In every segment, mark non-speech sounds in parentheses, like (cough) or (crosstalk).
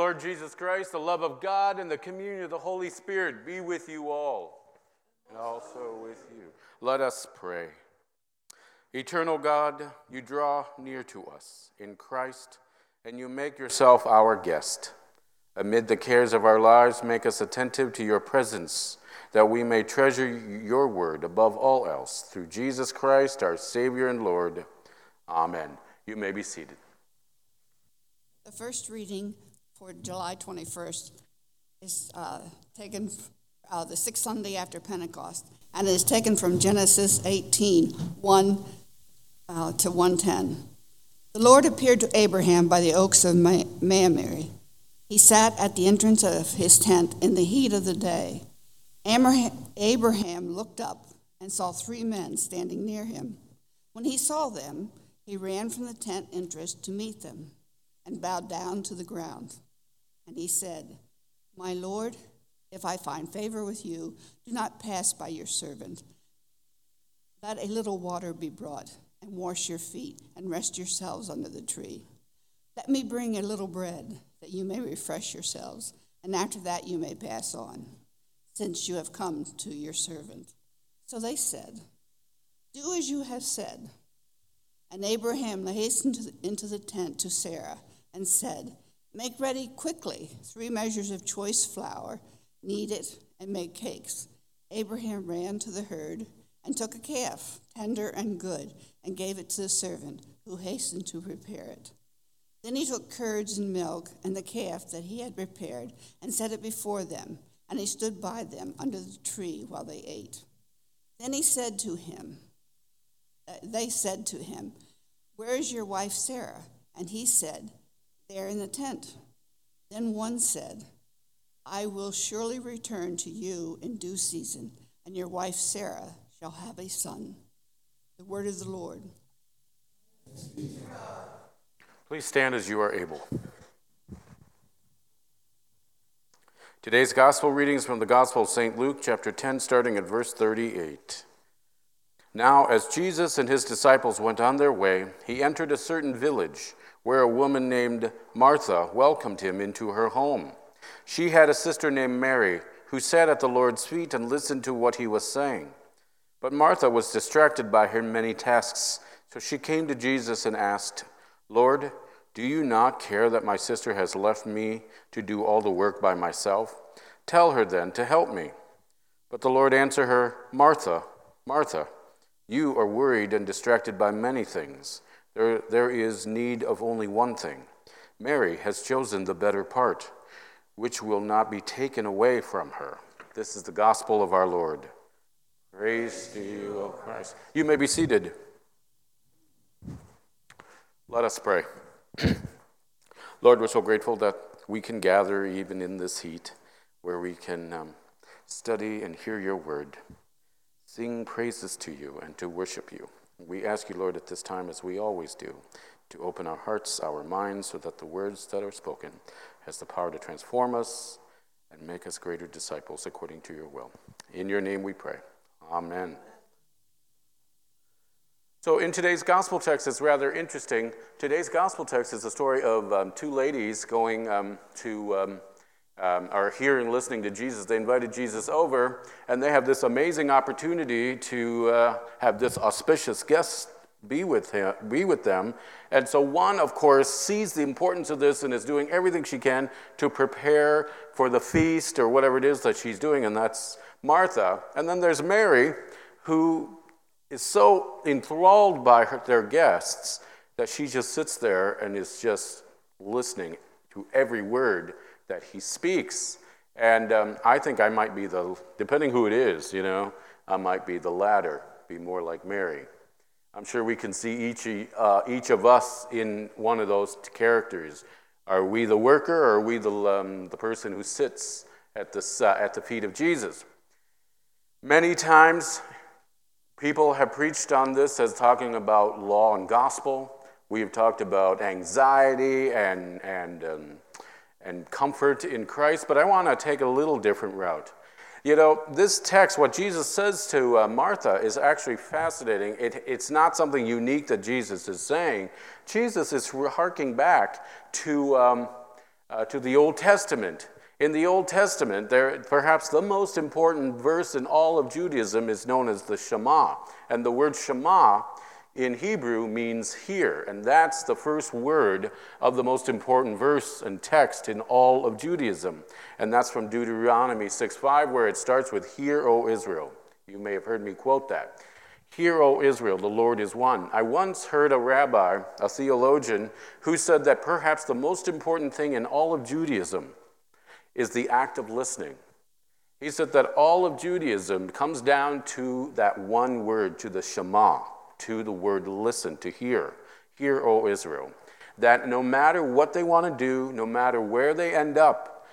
Lord Jesus Christ, the love of God, and the communion of the Holy Spirit be with you all, and also with you. Let us pray. Eternal God, you draw near to us in Christ, and you make yourself our guest. Amid the cares of our lives, make us attentive to your presence, that we may treasure your word above all else. Through Jesus Christ, our Savior and Lord. Amen. You may be seated. The first reading for July 21st is uh, taken uh, the sixth Sunday after Pentecost, and it is taken from Genesis 18 1 uh, to 110. The Lord appeared to Abraham by the oaks of Mamre. He sat at the entrance of his tent in the heat of the day. Abraham looked up and saw three men standing near him. When he saw them, he ran from the tent entrance to meet them and bowed down to the ground. And he said, My Lord, if I find favor with you, do not pass by your servant. Let a little water be brought, and wash your feet, and rest yourselves under the tree. Let me bring a little bread, that you may refresh yourselves, and after that you may pass on, since you have come to your servant. So they said, Do as you have said. And Abraham hastened into the tent to Sarah and said, Make ready quickly three measures of choice flour, knead it, and make cakes. Abraham ran to the herd and took a calf, tender and good, and gave it to the servant, who hastened to prepare it. Then he took curds and milk and the calf that he had prepared and set it before them, and he stood by them under the tree while they ate. Then he said to him, uh, They said to him, Where is your wife Sarah? And he said, There in the tent. Then one said, I will surely return to you in due season, and your wife Sarah shall have a son. The word of the Lord. Please stand as you are able. Today's gospel readings from the Gospel of St. Luke, chapter 10, starting at verse 38. Now, as Jesus and his disciples went on their way, he entered a certain village where a woman named Martha welcomed him into her home. She had a sister named Mary who sat at the Lord's feet and listened to what he was saying. But Martha was distracted by her many tasks, so she came to Jesus and asked, Lord, do you not care that my sister has left me to do all the work by myself? Tell her then to help me. But the Lord answered her, Martha, Martha, you are worried and distracted by many things. There, there is need of only one thing. Mary has chosen the better part, which will not be taken away from her. This is the gospel of our Lord. Praise to you, O Christ. You may be seated. Let us pray. (clears throat) Lord, we're so grateful that we can gather even in this heat where we can um, study and hear your word, sing praises to you, and to worship you. We ask you, Lord, at this time, as we always do, to open our hearts, our minds, so that the words that are spoken has the power to transform us and make us greater disciples according to your will. In your name we pray. Amen. So, in today's gospel text, it's rather interesting. Today's gospel text is a story of um, two ladies going um, to, um, um, are here and listening to Jesus. They invited Jesus over, and they have this amazing opportunity to uh, have this auspicious guest be with him, be with them. And so one, of course, sees the importance of this and is doing everything she can to prepare for the feast or whatever it is that she's doing, and that's Martha. And then there's Mary, who is so enthralled by her, their guests that she just sits there and is just listening to every word that he speaks. And um, I think I might be the, depending who it is, you know, I might be the latter, be more like Mary. I'm sure we can see each, uh, each of us in one of those characters. Are we the worker or are we the, um, the person who sits at the, uh, at the feet of Jesus? Many times, people have preached on this as talking about law and gospel. We have talked about anxiety and, and, um, and comfort in Christ, but I want to take a little different route. You know, this text, what Jesus says to uh, Martha, is actually fascinating. It, it's not something unique that Jesus is saying. Jesus is harking back to um, uh, to the Old Testament. In the Old Testament, there, perhaps the most important verse in all of Judaism is known as the Shema. And the word Shema in Hebrew means hear, And that's the first word of the most important verse and text in all of Judaism. And that's from Deuteronomy 6:5, where it starts with, Hear, O Israel. You may have heard me quote that. Hear, O Israel, the Lord is one. I once heard a rabbi, a theologian, who said that perhaps the most important thing in all of Judaism is the act of listening. He said that all of Judaism comes down to that one word, to the Shema, to the word listen, to hear. Hear, O Israel. That no matter what they want to do, no matter where they end up,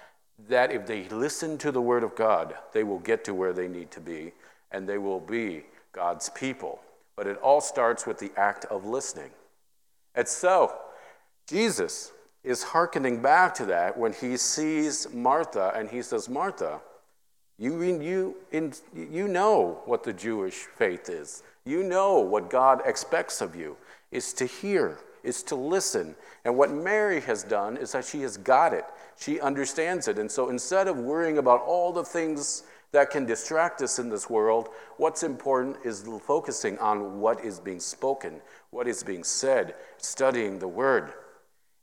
that if they listen to the word of God, they will get to where they need to be and they will be God's people. But it all starts with the act of listening. And so, Jesus is hearkening back to that when he sees Martha and he says, Martha, you, you, you know what the Jewish faith is. You know what God expects of you is to hear, is to listen. And what Mary has done is that she has got it. She understands it. And so instead of worrying about all the things that can distract us in this world, what's important is focusing on what is being spoken, what is being said, studying the word.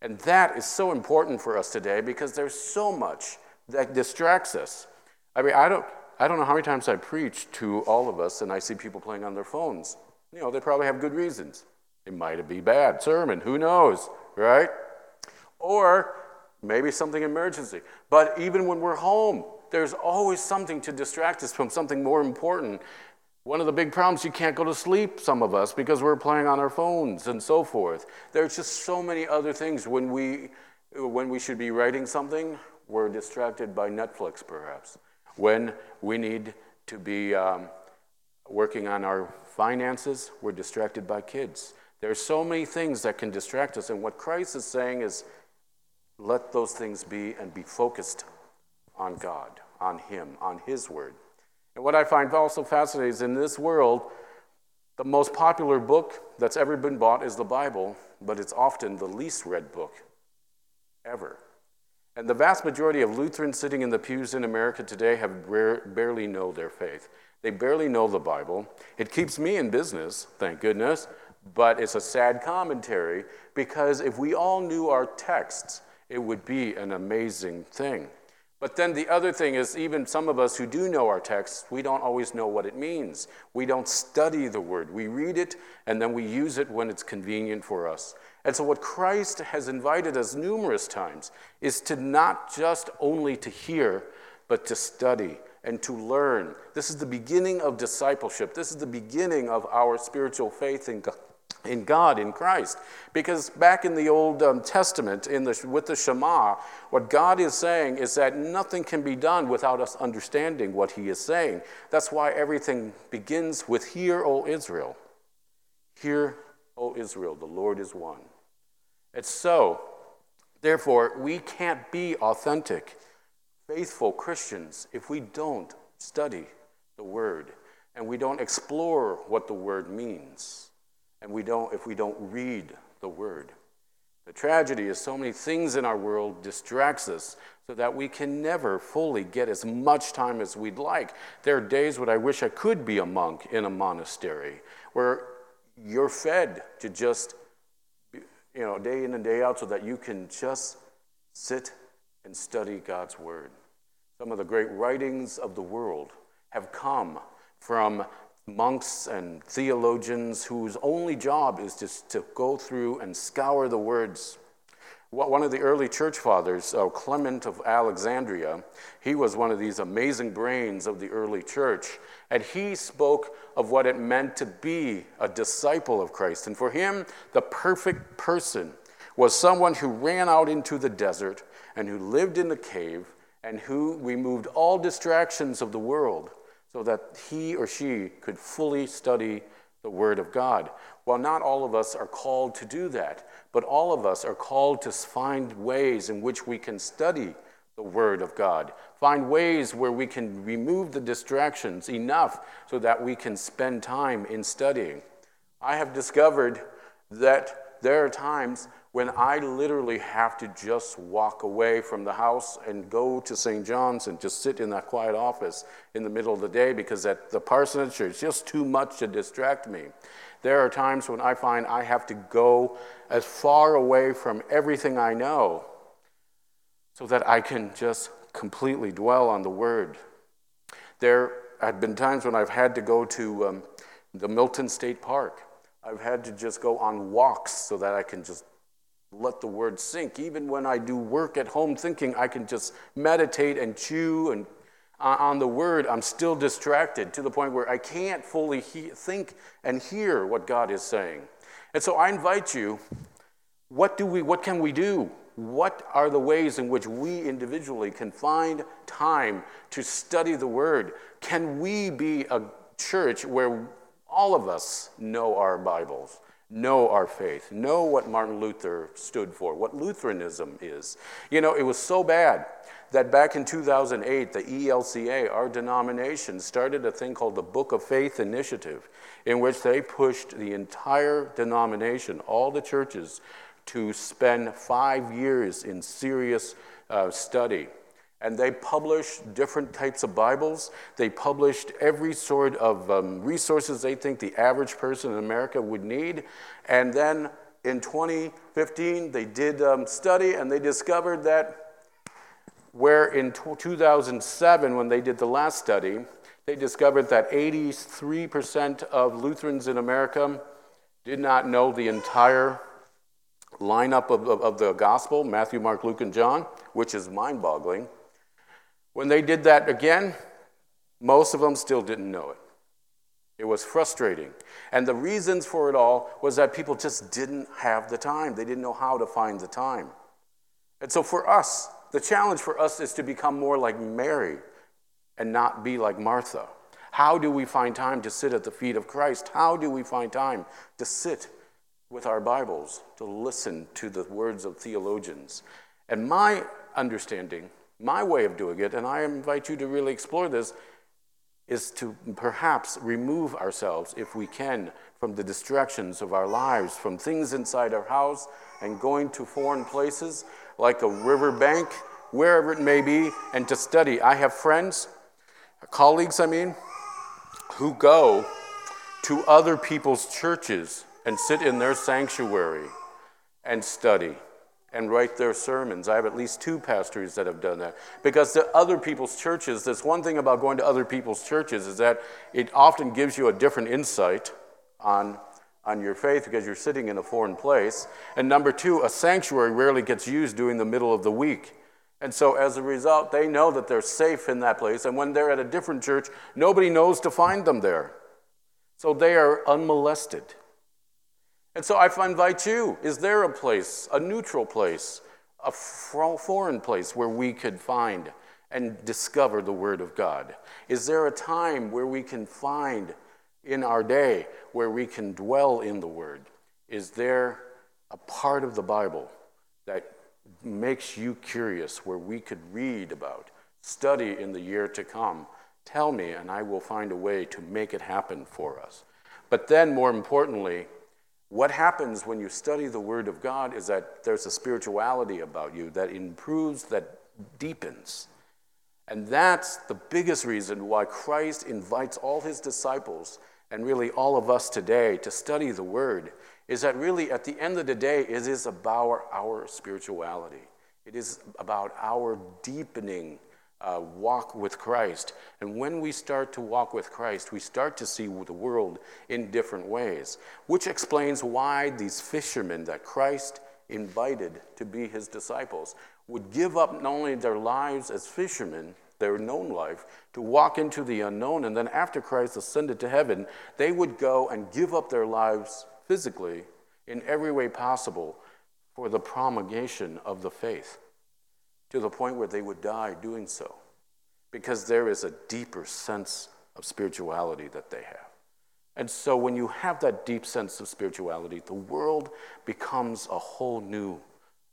And that is so important for us today because there's so much that distracts us. I mean, I don't, I don't know how many times I preach to all of us and I see people playing on their phones. You know, they probably have good reasons. It might be bad sermon, who knows, right? Or maybe something emergency. But even when we're home, there's always something to distract us from something more important. One of the big problems, you can't go to sleep, some of us, because we're playing on our phones and so forth. There's just so many other things. When we, when we should be writing something, we're distracted by Netflix, perhaps. When we need to be um, working on our finances, we're distracted by kids. There's so many things that can distract us. And what Christ is saying is let those things be and be focused on God, on Him, on His Word. And what I find also fascinating is in this world, the most popular book that's ever been bought is the Bible, but it's often the least read book ever. And the vast majority of Lutherans sitting in the pews in America today have barely know their faith. They barely know the Bible. It keeps me in business, thank goodness, but it's a sad commentary because if we all knew our texts, it would be an amazing thing. But then the other thing is, even some of us who do know our text, we don't always know what it means. We don't study the word. We read it and then we use it when it's convenient for us. And so, what Christ has invited us numerous times is to not just only to hear, but to study and to learn. This is the beginning of discipleship. This is the beginning of our spiritual faith in in God, in Christ. Because back in the Old um, Testament, in the, with the Shema, what God is saying is that nothing can be done without us understanding what He is saying. That's why everything begins with Hear, O Israel. Hear, O Israel, the Lord is one. It's so. Therefore, we can't be authentic, faithful Christians if we don't study the Word and we don't explore what the Word means and we don't if we don't read the word. The tragedy is so many things in our world distracts us so that we can never fully get as much time as we'd like. There are days when I wish I could be a monk in a monastery where you're fed to just you know day in and day out so that you can just sit and study God's word. Some of the great writings of the world have come from monks and theologians whose only job is just to go through and scour the words. One of the early church fathers, uh, Clement of Alexandria, he was one of these amazing brains of the early church. And he spoke of what it meant to be a disciple of Christ. And for him, the perfect person was someone who ran out into the desert and who lived in the cave and who removed all distractions of the world so that he or she could fully study the Word of God. While not all of us are called to do that, but all of us are called to find ways in which we can study the Word of God, find ways where we can remove the distractions enough so that we can spend time in studying. I have discovered that there are times when I literally have to just walk away from the house and go to St. John's and just sit in that quiet office in the middle of the day because at the parsonage it's just too much to distract me. There are times when I find I have to go as far away from everything I know so that I can just completely dwell on the Word. There have been times when I've had to go to um, the Milton State Park. I've had to just go on walks so that I can just let the word sink. Even when I do work at home thinking I can just meditate and chew and uh, on the word, I'm still distracted to the point where I can't fully he- think and hear what God is saying. And so I invite you, what do we what can we do? What are the ways in which we individually can find time to study the word? Can we be a church where all of us know our Bibles? know our faith, know what Martin Luther stood for, what Lutheranism is. You know, it was so bad that back in 2008, the ELCA, our denomination, started a thing called the Book of Faith Initiative, in which they pushed the entire denomination, all the churches, to spend five years in serious uh, study and they published different types of Bibles. They published every sort of um, resources they think the average person in America would need. And then in 2015, they did um, study and they discovered that where in 2007, when they did the last study, they discovered that 83% of Lutherans in America did not know the entire lineup of, of, of the gospel Matthew, Mark, Luke, and John, which is mind boggling. When they did that again, most of them still didn't know it. It was frustrating. And the reasons for it all was that people just didn't have the time. They didn't know how to find the time. And so for us, the challenge for us is to become more like Mary and not be like Martha. How do we find time to sit at the feet of Christ? How do we find time to sit with our Bibles, to listen to the words of theologians? And my understanding my way of doing it, and I invite you to really explore this, is to perhaps remove ourselves, if we can, from the distractions of our lives, from things inside our house and going to foreign places like a riverbank, wherever it may be, and to study. I have friends, colleagues, I mean, who go to other people's churches and sit in their sanctuary and study and write their sermons. I have at least two pastors that have done that. Because to other people's churches, there's one thing about going to other people's churches is that it often gives you a different insight on, on your faith because you're sitting in a foreign place. And number two, a sanctuary rarely gets used during the middle of the week. And so as a result, they know that they're safe in that place. And when they're at a different church, nobody knows to find them there. So they are unmolested. And so I invite you is there a place, a neutral place, a foreign place where we could find and discover the Word of God? Is there a time where we can find in our day where we can dwell in the Word? Is there a part of the Bible that makes you curious where we could read about, study in the year to come? Tell me, and I will find a way to make it happen for us. But then, more importantly, what happens when you study the Word of God is that there's a spirituality about you that improves, that deepens. And that's the biggest reason why Christ invites all his disciples and really all of us today to study the Word, is that really at the end of the day, it is about our spirituality. It is about our deepening uh, walk with Christ. And when we start to walk with Christ, we start to see the world in different ways, which explains why these fishermen that Christ invited to be his disciples would give up not only their lives as fishermen, their known life, to walk into the unknown. And then after Christ ascended to heaven, they would go and give up their lives physically in every way possible for the promulgation of the faith to the point where they would die doing so because there is a deeper sense of spirituality that they have. And so when you have that deep sense of spirituality, the world becomes a whole new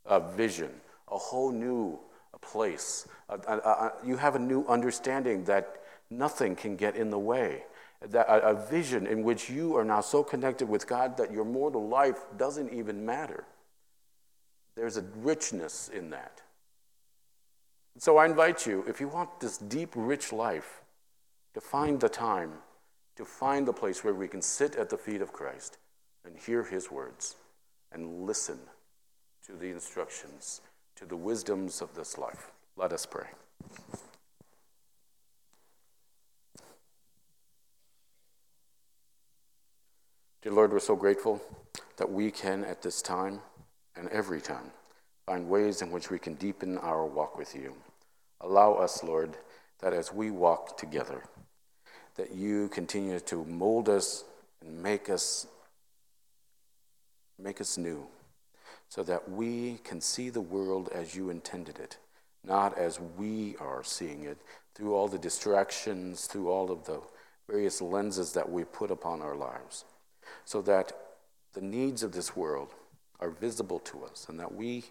uh, vision, a whole new place. Uh, uh, you have a new understanding that nothing can get in the way. That a, a vision in which you are now so connected with God that your mortal life doesn't even matter. There's a richness in that. So I invite you, if you want this deep, rich life, to find the time, to find the place where we can sit at the feet of Christ and hear his words and listen to the instructions, to the wisdoms of this life. Let us pray. Dear Lord, we're so grateful that we can at this time and every time find ways in which we can deepen our walk with you. Allow us, Lord, that as we walk together, that you continue to mold us and make us make us new so that we can see the world as you intended it, not as we are seeing it through all the distractions, through all of the various lenses that we put upon our lives, so that the needs of this world are visible to us and that we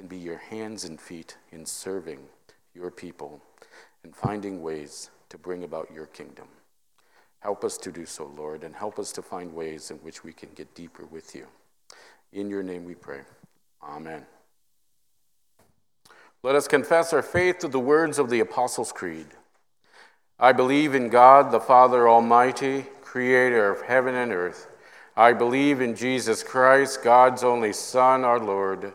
can be your hands and feet in serving your people and finding ways to bring about your kingdom. Help us to do so, Lord, and help us to find ways in which we can get deeper with you. In your name we pray. Amen. Let us confess our faith to the words of the Apostles' Creed. I believe in God, the Father Almighty, creator of heaven and earth. I believe in Jesus Christ, God's only Son, our Lord,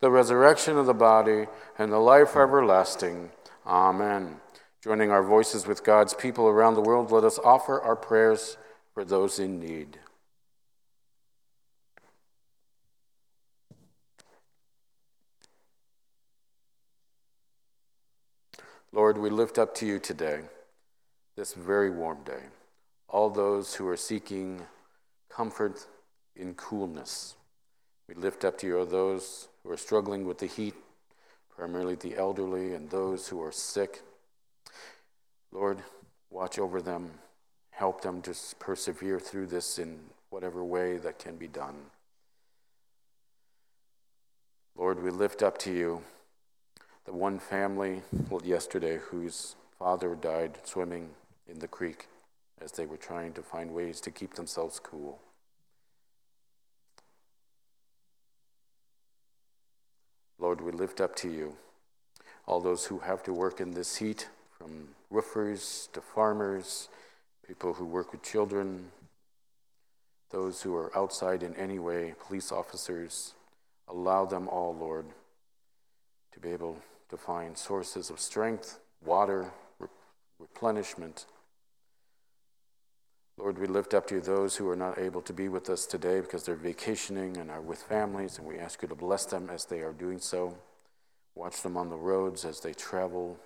the resurrection of the body, and the life everlasting. Amen. Joining our voices with God's people around the world, let us offer our prayers for those in need. Lord, we lift up to you today, this very warm day, all those who are seeking comfort in coolness. We lift up to you those who are struggling with the heat, primarily the elderly and those who are sick. Lord, watch over them, help them to persevere through this in whatever way that can be done. Lord, we lift up to you the one family yesterday whose father died swimming in the creek as they were trying to find ways to keep themselves cool. Lord, we lift up to you all those who have to work in this heat, from roofers to farmers, people who work with children, those who are outside in any way, police officers. Allow them all, Lord, to be able to find sources of strength, water, replenishment, Lord, we lift up to you those who are not able to be with us today because they're vacationing and are with families, and we ask you to bless them as they are doing so. Watch them on the roads as they travel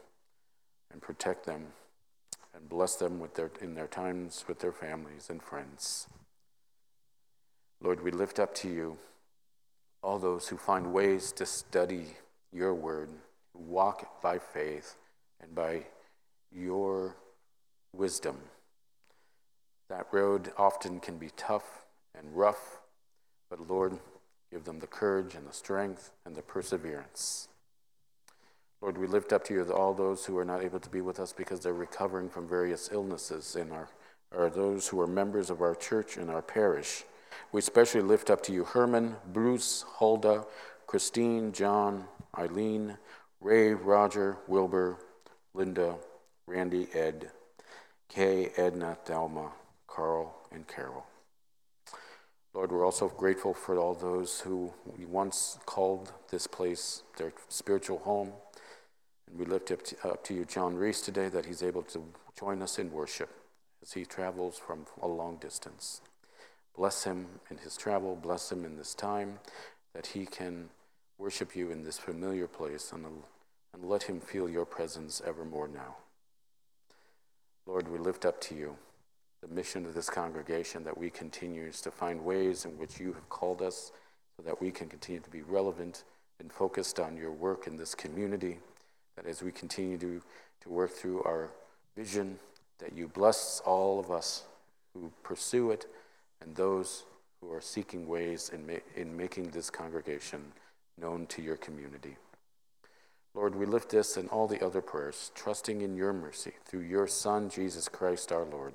and protect them and bless them with their, in their times with their families and friends. Lord, we lift up to you all those who find ways to study your word, walk by faith and by your wisdom. That road often can be tough and rough, but Lord, give them the courage and the strength and the perseverance. Lord, we lift up to you all those who are not able to be with us because they're recovering from various illnesses in our or those who are members of our church and our parish. We especially lift up to you Herman, Bruce, Hulda, Christine, John, Eileen, Ray, Roger, Wilbur, Linda, Randy, Ed, Kay, Edna, Thelma, Carl, and Carol. Lord, we're also grateful for all those who we once called this place their spiritual home. And we lift up to, up to you John Reese today that he's able to join us in worship as he travels from a long distance. Bless him in his travel, bless him in this time, that he can worship you in this familiar place and, and let him feel your presence evermore now. Lord, we lift up to you the mission of this congregation that we continue to find ways in which you have called us so that we can continue to be relevant and focused on your work in this community. That as we continue to, to work through our vision, that you bless all of us who pursue it and those who are seeking ways in, ma- in making this congregation known to your community. Lord, we lift this and all the other prayers, trusting in your mercy through your Son, Jesus Christ our Lord.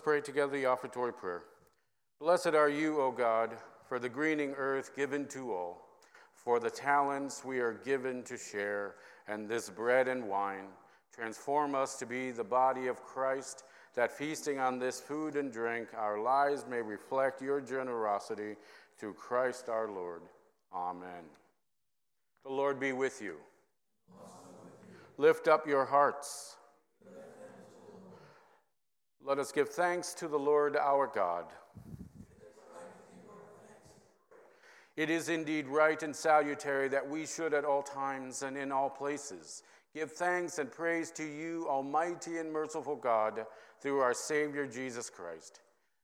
Let us pray together the offertory prayer. Blessed are you, O God, for the greening earth given to all, for the talents we are given to share, and this bread and wine. Transform us to be the body of Christ, that feasting on this food and drink, our lives may reflect your generosity through Christ our Lord. Amen. The Lord be with you. Lift up your hearts. Let us give thanks to the Lord our God. It is indeed right and salutary that we should at all times and in all places give thanks and praise to you, Almighty and merciful God, through our Savior Jesus Christ.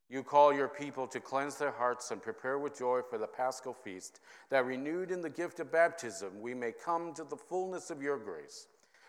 You call your people to cleanse their hearts and prepare with joy for the paschal feast, that renewed in the gift of baptism, we may come to the fullness of your grace.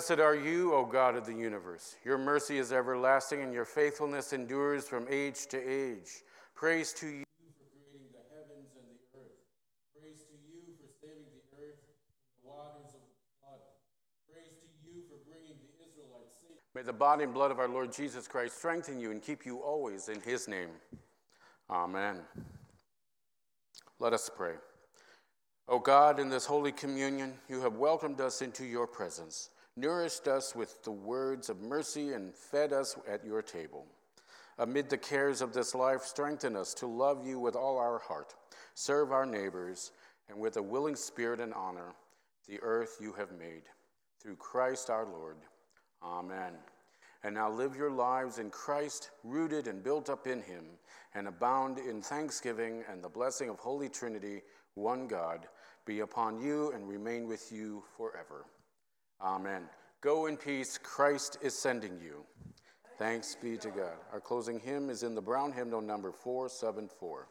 Blessed are you, O God of the universe. Your mercy is everlasting, and your faithfulness endures from age to age. Praise to you for creating the heavens and the earth. Praise to you for saving the earth the waters of the flood. Praise to you for bringing the Israelites. May the body and blood of our Lord Jesus Christ strengthen you and keep you always in his name. Amen. Let us pray. O God, in this holy communion, you have welcomed us into your presence nourished us with the words of mercy, and fed us at your table. Amid the cares of this life, strengthen us to love you with all our heart, serve our neighbors, and with a willing spirit and honor the earth you have made. Through Christ our Lord. Amen. And now live your lives in Christ, rooted and built up in him, and abound in thanksgiving and the blessing of Holy Trinity, one God, be upon you and remain with you forever. Amen. Go in peace. Christ is sending you. Thanks be to God. Our closing hymn is in the brown hymnal number 474.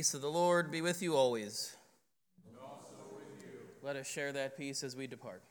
Peace of the Lord be with you always. With you. Let us share that peace as we depart.